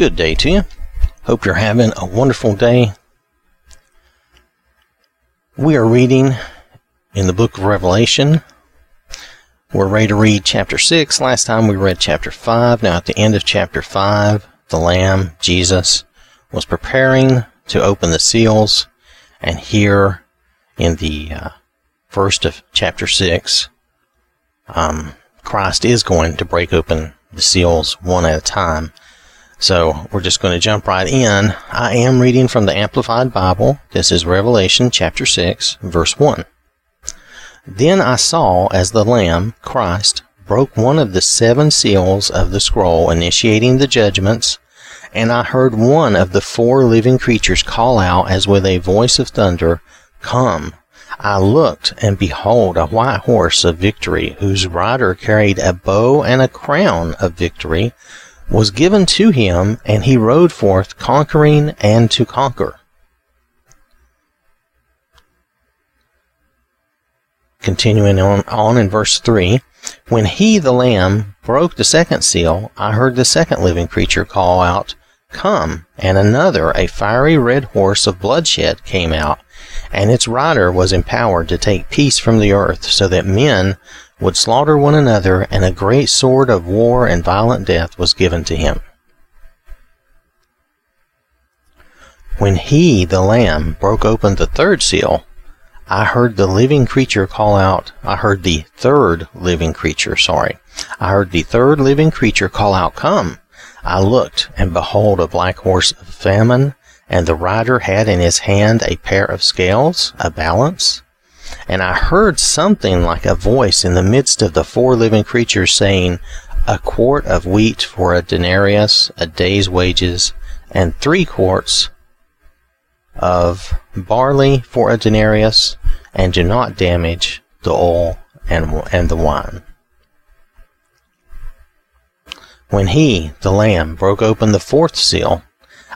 Good day to you. Hope you're having a wonderful day. We are reading in the book of Revelation. We're ready to read chapter 6. Last time we read chapter 5. Now, at the end of chapter 5, the Lamb, Jesus, was preparing to open the seals. And here in the uh, first of chapter 6, um, Christ is going to break open the seals one at a time. So we're just going to jump right in. I am reading from the Amplified Bible. This is Revelation chapter 6, verse 1. Then I saw as the Lamb, Christ, broke one of the seven seals of the scroll initiating the judgments, and I heard one of the four living creatures call out as with a voice of thunder, Come. I looked, and behold, a white horse of victory, whose rider carried a bow and a crown of victory was given to him, and he rode forth conquering and to conquer. Continuing on, on in verse 3 When he, the Lamb, broke the second seal, I heard the second living creature call out, Come! And another, a fiery red horse of bloodshed, came out, and its rider was empowered to take peace from the earth, so that men would slaughter one another, and a great sword of war and violent death was given to him. When he, the Lamb, broke open the third seal, I heard the living creature call out, I heard the third living creature, sorry. I heard the third living creature call out, Come! I looked, and behold, a black horse of famine, and the rider had in his hand a pair of scales, a balance, and I heard something like a voice in the midst of the four living creatures saying, A quart of wheat for a denarius, a day's wages, and three quarts of barley for a denarius, and do not damage the oil and, and the wine. When he, the Lamb, broke open the fourth seal,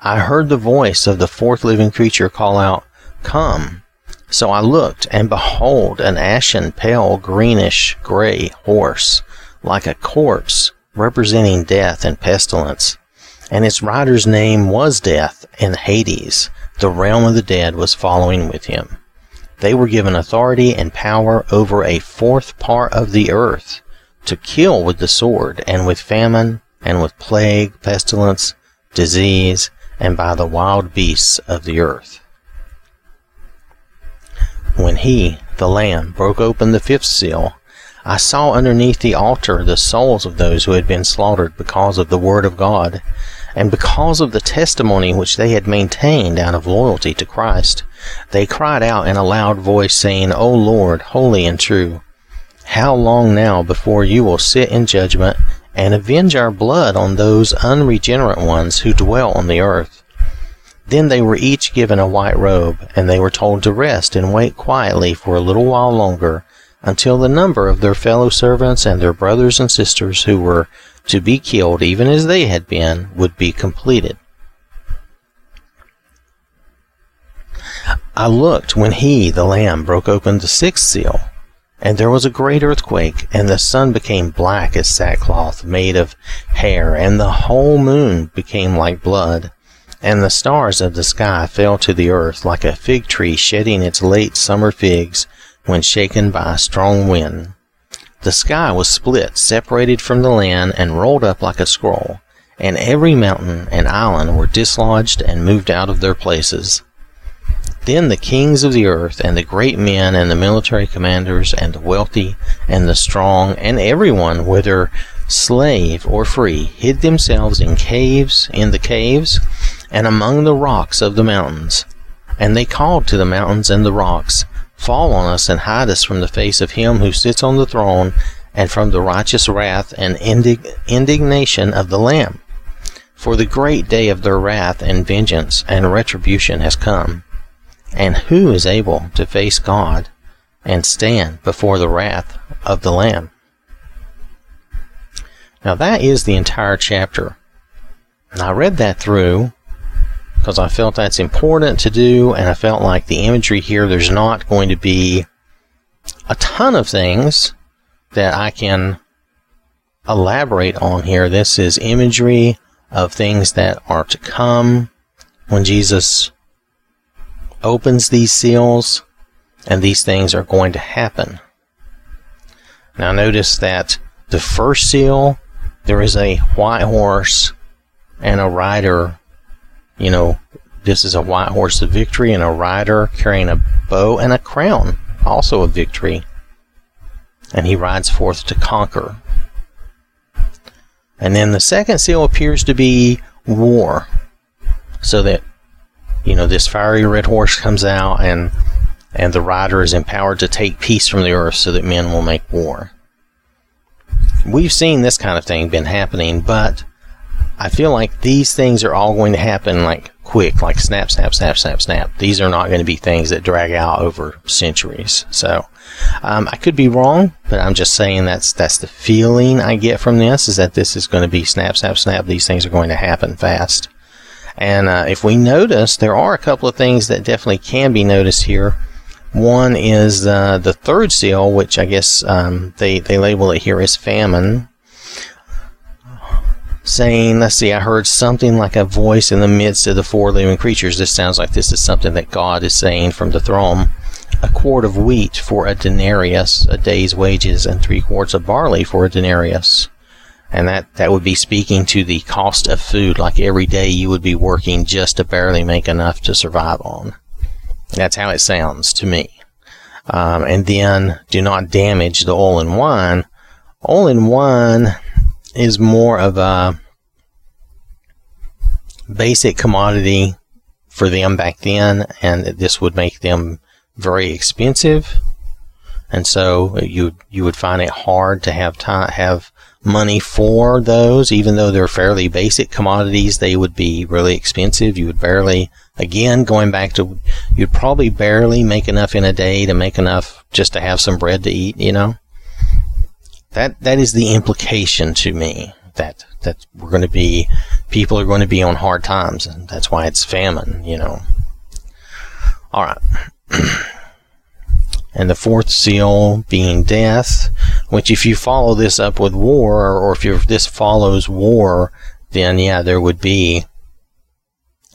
I heard the voice of the fourth living creature call out, Come. So I looked, and behold, an ashen, pale, greenish gray horse, like a corpse, representing death and pestilence. And its rider's name was Death, and Hades, the realm of the dead, was following with him. They were given authority and power over a fourth part of the earth, to kill with the sword, and with famine, and with plague, pestilence, disease, and by the wild beasts of the earth. When he, the Lamb, broke open the fifth seal, I saw underneath the altar the souls of those who had been slaughtered because of the word of God, and because of the testimony which they had maintained out of loyalty to Christ. They cried out in a loud voice, saying, O Lord, holy and true, how long now before you will sit in judgment and avenge our blood on those unregenerate ones who dwell on the earth? Then they were each given a white robe, and they were told to rest and wait quietly for a little while longer, until the number of their fellow servants and their brothers and sisters who were to be killed, even as they had been, would be completed. I looked when he, the Lamb, broke open the sixth seal, and there was a great earthquake, and the sun became black as sackcloth made of hair, and the whole moon became like blood and the stars of the sky fell to the earth like a fig tree shedding its late summer figs when shaken by a strong wind. The sky was split, separated from the land, and rolled up like a scroll, and every mountain and island were dislodged and moved out of their places. Then the kings of the earth, and the great men, and the military commanders, and the wealthy, and the strong, and everyone, whether slave or free, hid themselves in caves, in the caves, and among the rocks of the mountains. And they called to the mountains and the rocks, Fall on us and hide us from the face of him who sits on the throne, and from the righteous wrath and indig- indignation of the Lamb. For the great day of their wrath and vengeance and retribution has come. And who is able to face God and stand before the wrath of the Lamb? Now that is the entire chapter. And I read that through because I felt that's important to do, and I felt like the imagery here, there's not going to be a ton of things that I can elaborate on here. This is imagery of things that are to come when Jesus opens these seals, and these things are going to happen. Now, notice that the first seal, there is a white horse and a rider. You know, this is a white horse of victory and a rider carrying a bow and a crown, also of victory. And he rides forth to conquer. And then the second seal appears to be war. So that, you know, this fiery red horse comes out and and the rider is empowered to take peace from the earth so that men will make war. We've seen this kind of thing been happening, but I feel like these things are all going to happen like quick, like snap, snap, snap, snap, snap. These are not going to be things that drag out over centuries. So um, I could be wrong, but I'm just saying that's that's the feeling I get from this is that this is going to be snap, snap, snap. These things are going to happen fast. And uh, if we notice, there are a couple of things that definitely can be noticed here. One is uh, the third seal, which I guess um, they they label it here as famine saying, let's see, I heard something like a voice in the midst of the four living creatures. This sounds like this is something that God is saying from the throne. A quart of wheat for a denarius, a day's wages, and three quarts of barley for a denarius. And that, that would be speaking to the cost of food, like every day you would be working just to barely make enough to survive on. That's how it sounds to me. Um, and then do not damage the oil and wine. Oil and wine is more of a basic commodity for them back then, and this would make them very expensive. And so you you would find it hard to have time have money for those, even though they're fairly basic commodities. They would be really expensive. You would barely, again, going back to, you'd probably barely make enough in a day to make enough just to have some bread to eat. You know. That that is the implication to me that that we're going to be people are going to be on hard times, and that's why it's famine. You know. All right. and the fourth seal being death, which if you follow this up with war, or if this follows war, then yeah, there would be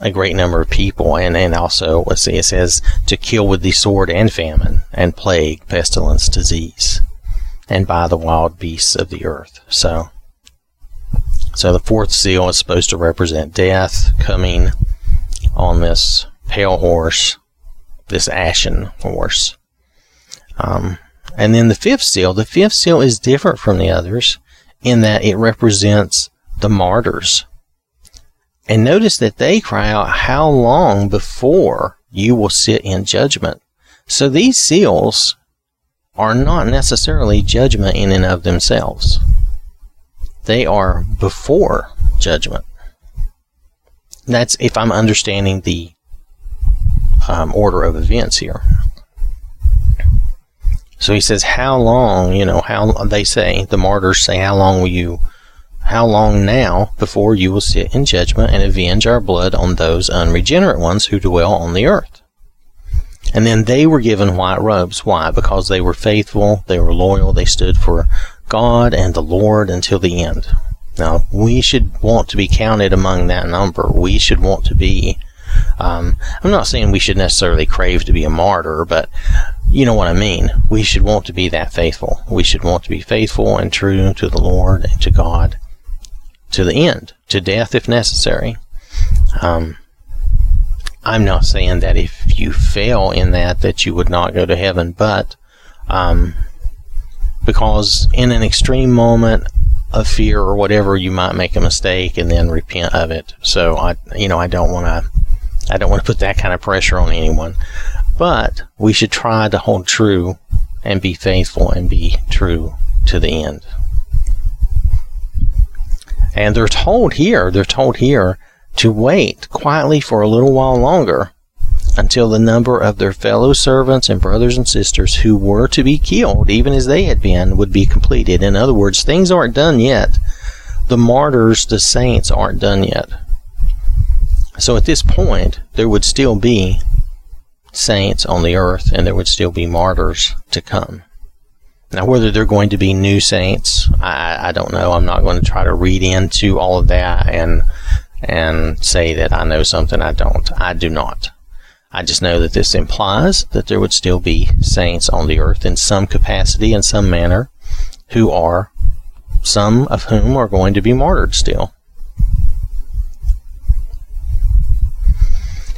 a great number of people, and, and also, let's see, it says to kill with the sword and famine, and plague, pestilence, disease and by the wild beasts of the earth. So, so the fourth seal is supposed to represent death coming on this pale horse, this ashen horse. Um, and then the fifth seal, the fifth seal is different from the others in that it represents the martyrs. And notice that they cry out, How long before you will sit in judgment? So these seals are not necessarily judgment in and of themselves. They are before judgment. That's if I'm understanding the um, order of events here. So he says, How long, you know, how they say, the martyrs say, How long will you, how long now before you will sit in judgment and avenge our blood on those unregenerate ones who dwell on the earth? And then they were given white robes. Why? Because they were faithful, they were loyal, they stood for God and the Lord until the end. Now, we should want to be counted among that number. We should want to be, um, I'm not saying we should necessarily crave to be a martyr, but you know what I mean. We should want to be that faithful. We should want to be faithful and true to the Lord and to God to the end, to death if necessary. Um, I'm not saying that if you fail in that, that you would not go to heaven, but um, because in an extreme moment of fear or whatever, you might make a mistake and then repent of it. So I, you know, I don't want to, I don't want to put that kind of pressure on anyone. But we should try to hold true and be faithful and be true to the end. And they're told here, they're told here to wait quietly for a little while longer until the number of their fellow servants and brothers and sisters who were to be killed, even as they had been, would be completed. In other words, things aren't done yet. The martyrs, the saints, aren't done yet. So at this point, there would still be saints on the earth and there would still be martyrs to come. Now, whether they're going to be new saints, I, I don't know. I'm not going to try to read into all of that and and say that I know something I don't. I do not. I just know that this implies that there would still be saints on the earth in some capacity, in some manner, who are, some of whom are going to be martyred still.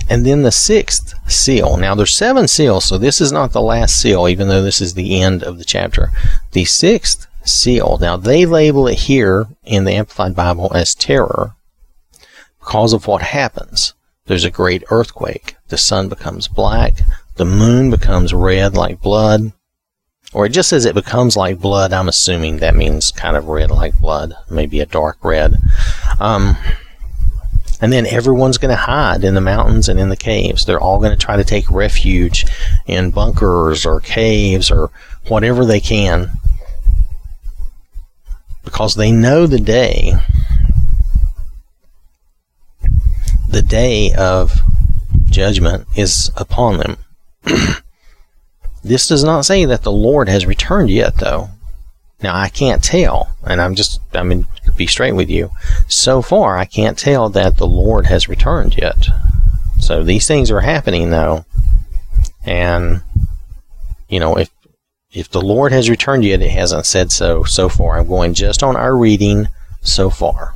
And then the sixth seal. Now there's seven seals, so this is not the last seal, even though this is the end of the chapter. The sixth seal. Now they label it here in the Amplified Bible as terror because of what happens. There's a great earthquake. The sun becomes black. The moon becomes red like blood. Or it just says it becomes like blood. I'm assuming that means kind of red like blood, maybe a dark red. Um, and then everyone's going to hide in the mountains and in the caves. They're all going to try to take refuge in bunkers or caves or whatever they can because they know the day the day of judgment is upon them. this does not say that the Lord has returned yet, though. Now, I can't tell, and I'm just, I mean, to be straight with you. So far, I can't tell that the Lord has returned yet. So these things are happening, though. And, you know, if, if the Lord has returned yet, it hasn't said so so far. I'm going just on our reading so far.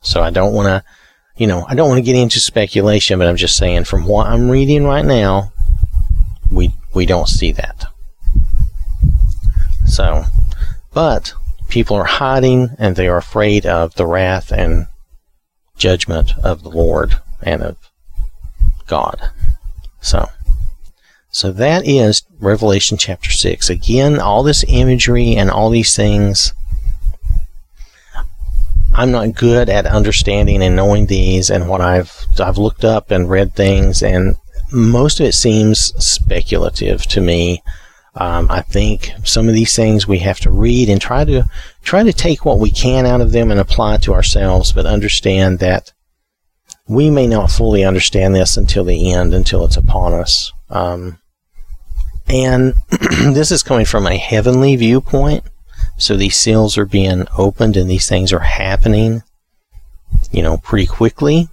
So I don't want to, you know, I don't want to get into speculation, but I'm just saying from what I'm reading right now, we we don't see that. So, but people are hiding and they are afraid of the wrath and judgment of the Lord and of God. So, so that is Revelation chapter 6. Again, all this imagery and all these things, I'm not good at understanding and knowing these and what I've I've looked up and read things and most of it seems speculative to me um, I think some of these things we have to read and try to try to take what we can out of them and apply to ourselves, but understand that we may not fully understand this until the end, until it's upon us. Um, and this is coming from a heavenly viewpoint. So these seals are being opened and these things are happening, you know, pretty quickly.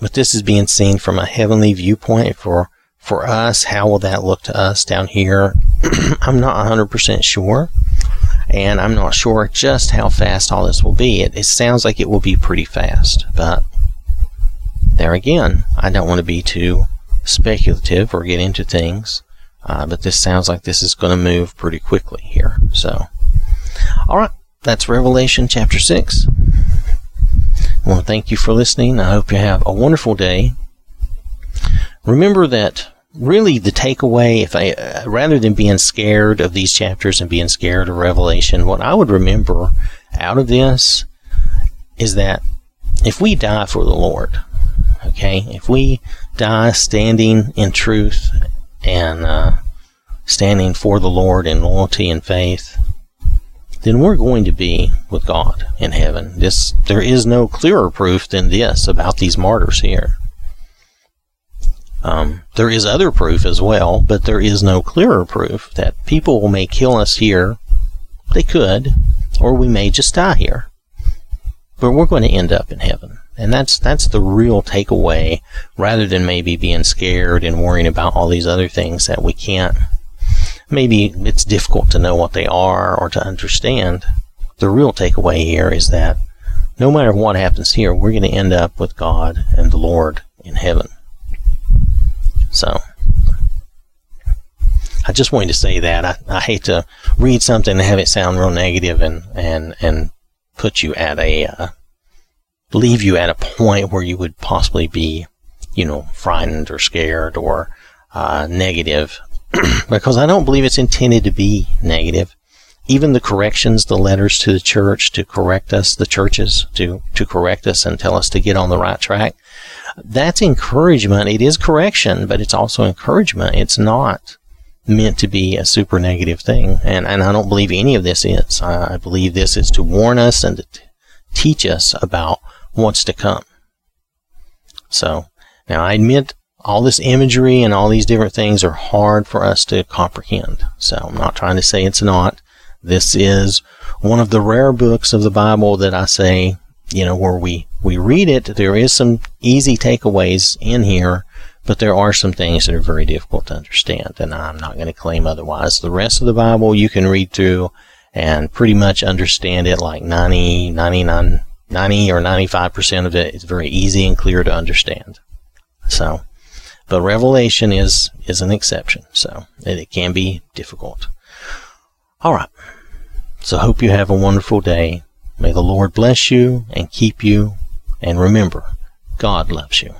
But this is being seen from a heavenly viewpoint for for us, how will that look to us down here? I'm not 100% sure. And I'm not sure just how fast all this will be. It, it sounds like it will be pretty fast. But there again, I don't want to be too speculative or get into things. Uh, but this sounds like this is going to move pretty quickly here. So, all right, that's Revelation chapter 6. I want to thank you for listening. I hope you have a wonderful day. Remember that really the takeaway if i uh, rather than being scared of these chapters and being scared of revelation what i would remember out of this is that if we die for the lord okay if we die standing in truth and uh, standing for the lord in loyalty and faith then we're going to be with god in heaven this there is no clearer proof than this about these martyrs here um, there is other proof as well, but there is no clearer proof that people may kill us here. They could, or we may just die here. But we're going to end up in heaven. And that's that's the real takeaway, rather than maybe being scared and worrying about all these other things that we can't. Maybe it's difficult to know what they are or to understand. The real takeaway here is that no matter what happens here, we're going to end up with God and the Lord in heaven. So I just wanted to say that. I, I hate to read something and have it sound real negative and, and, and put you at a, uh, leave you at a point where you would possibly be, you know, frightened or scared or uh, negative because I don't believe it's intended to be negative. Even the corrections, the letters to the church to correct us, the churches to, to correct us and tell us to get on the right track that's encouragement. It is correction, but it's also encouragement. It's not meant to be a super negative thing. And, and I don't believe any of this is. I believe this is to warn us and to t- teach us about what's to come. So now I admit all this imagery and all these different things are hard for us to comprehend. So I'm not trying to say it's not. This is one of the rare books of the Bible that I say, you know, where we we read it, there is some easy takeaways in here, but there are some things that are very difficult to understand, and I'm not going to claim otherwise. The rest of the Bible you can read through and pretty much understand it like 90, 99, 90 or 95% of it is very easy and clear to understand. So, but Revelation is, is an exception. So it, it can be difficult. All right. So hope you have a wonderful day. May the Lord bless you and keep you. And remember, God loves you.